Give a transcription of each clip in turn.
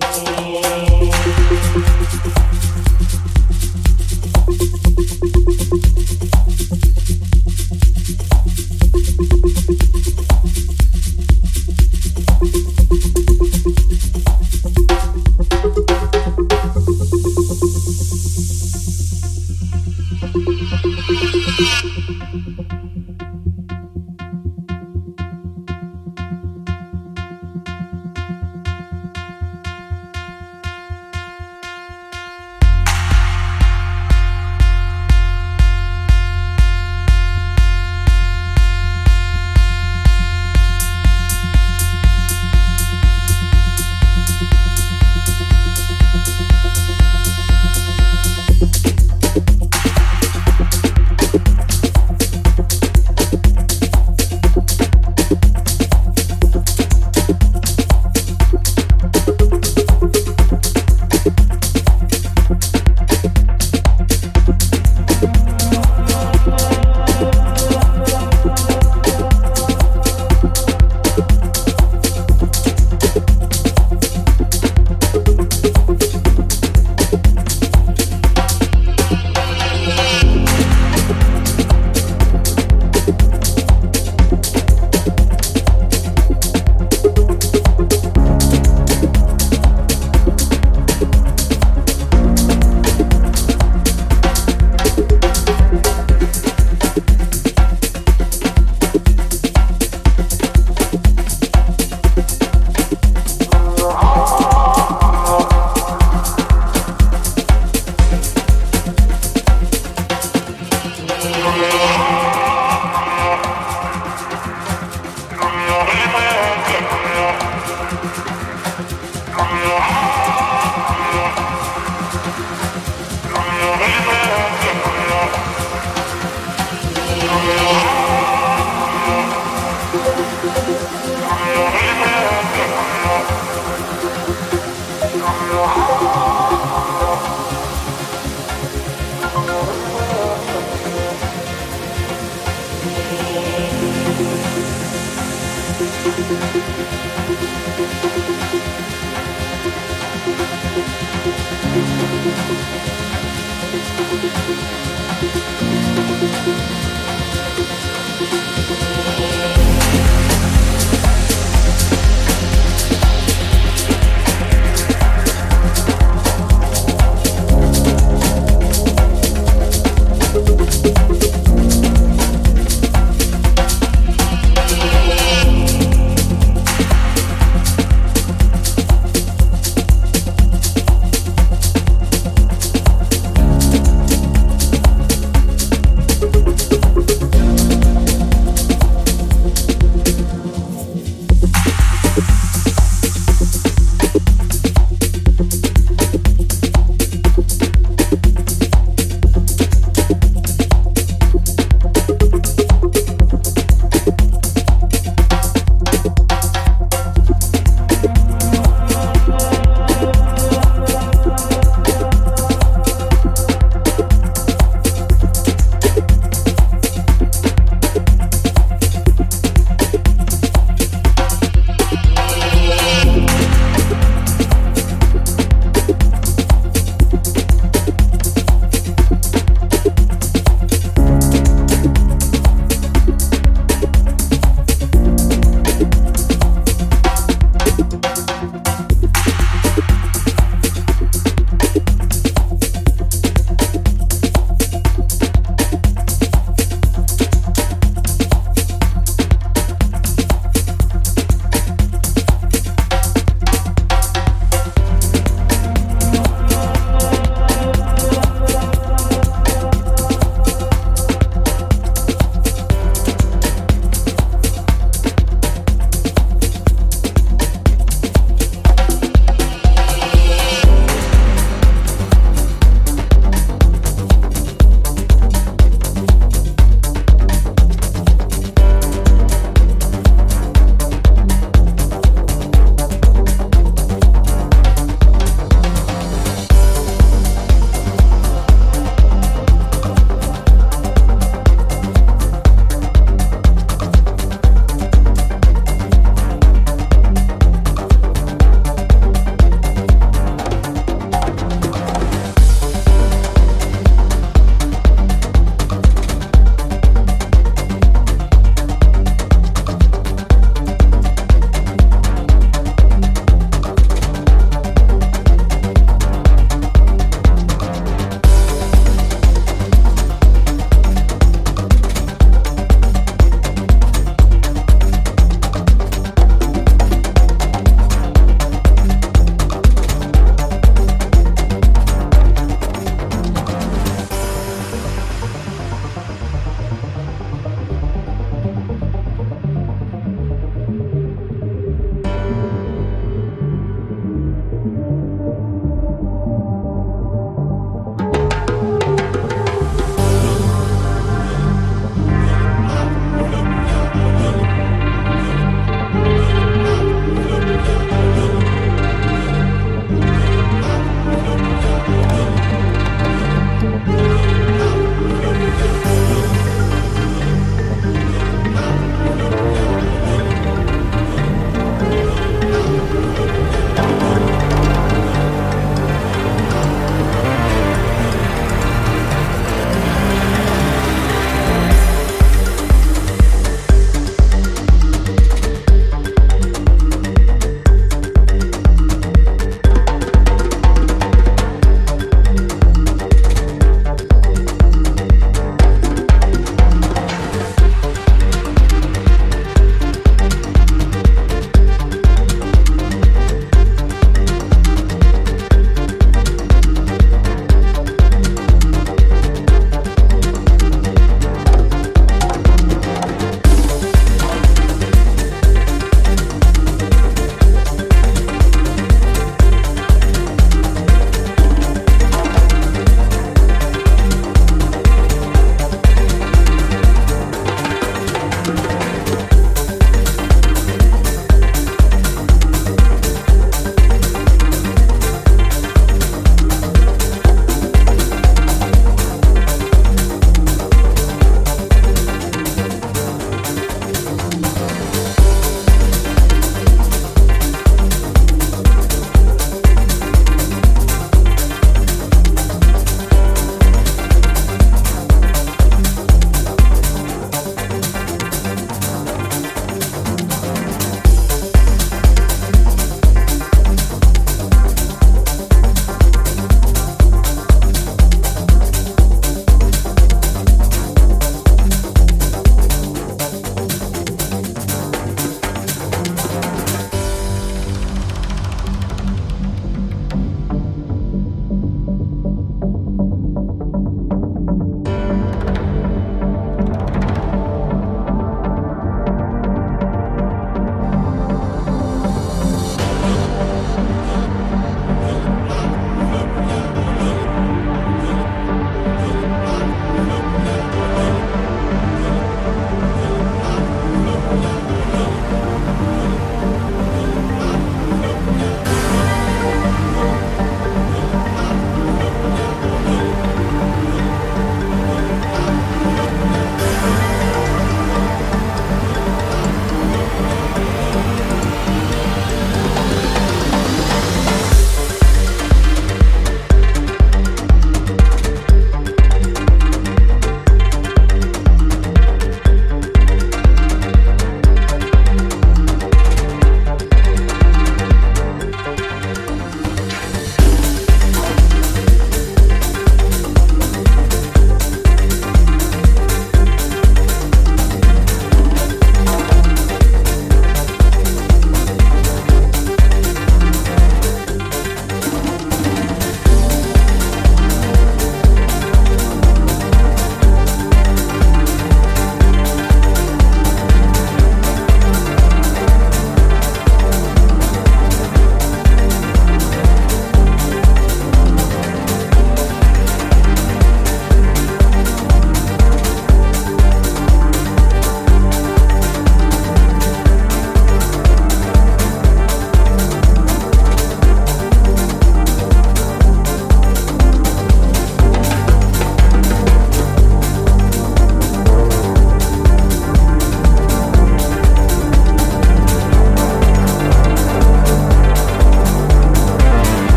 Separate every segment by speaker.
Speaker 1: Oh.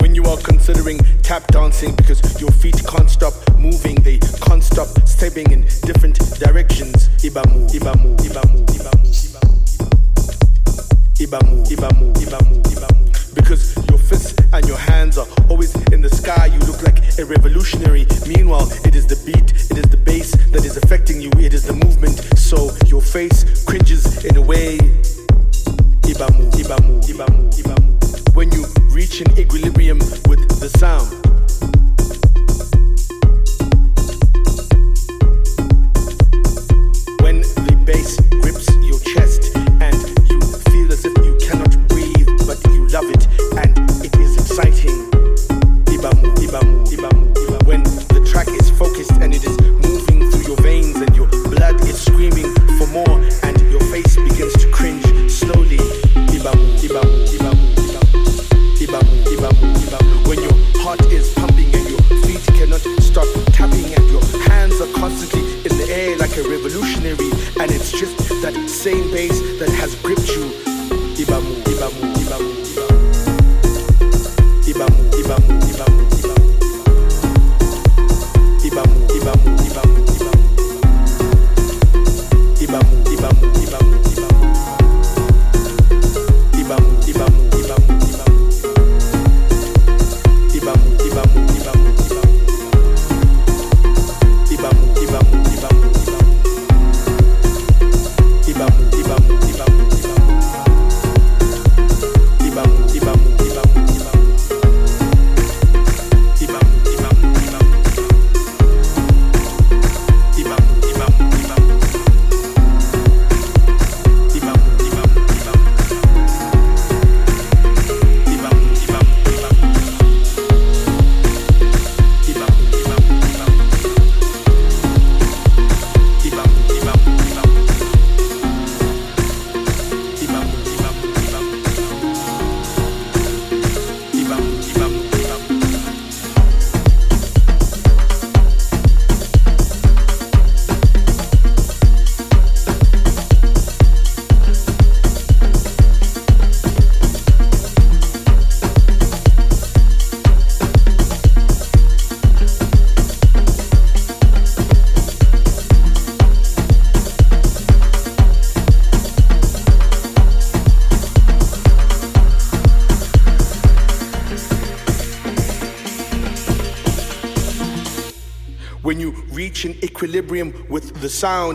Speaker 2: When you are considering tap dancing because your feet can't stop moving, they can't stop stepping in different directions. Ibamu, Ibamu, Ibamu, Ibamu, Ibamu, Ibamu, Ibamu, Ibamu. Because your fists and your hands are always in the sky, you look like a revolutionary. Meanwhile, it is the beat, it is the bass that is affecting you, it is the movement. So your face cringes in a way equilibrium with the sound,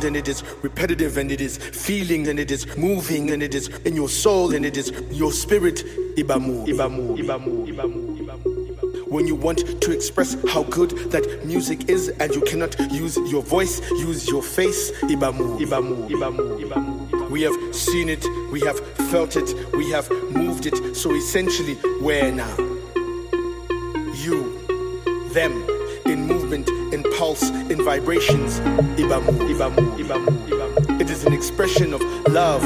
Speaker 2: and it is repetitive, and it is feeling, and it is moving, and it is in your soul, and it is your spirit. Ibamu, Ibamu, Ibamu, Ibamu. When you want to express how good that music is, and you cannot use your voice, use your face. Ibamu, Ibamu, Ibamu, Ibamu. We have seen it, we have felt it, we have moved it. So essentially, where now? You, them, pulse, in vibrations. Ibamu, Ibamu, Ibamu, Ibamu. It is an expression of love,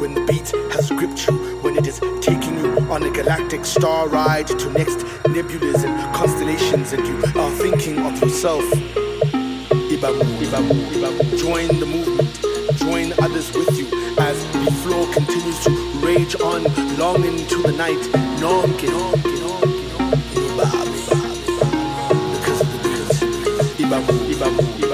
Speaker 2: when the beat has gripped you, when it is taking you on a galactic star ride to next nebulas and constellations, and you are thinking of yourself. Ibamu, Ibamu, Ibamu. Join the movement, join others with you as the floor continues to rage on long into the night. Nonke, nonke, Ibamu, Ibamu, Ibamu.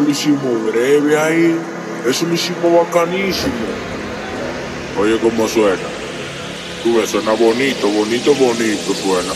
Speaker 3: lo hicimos breve ahí. Eso lo hicimos bacanísimo. Oye, cómo suena. Tú ves, suena bonito, bonito, bonito suena.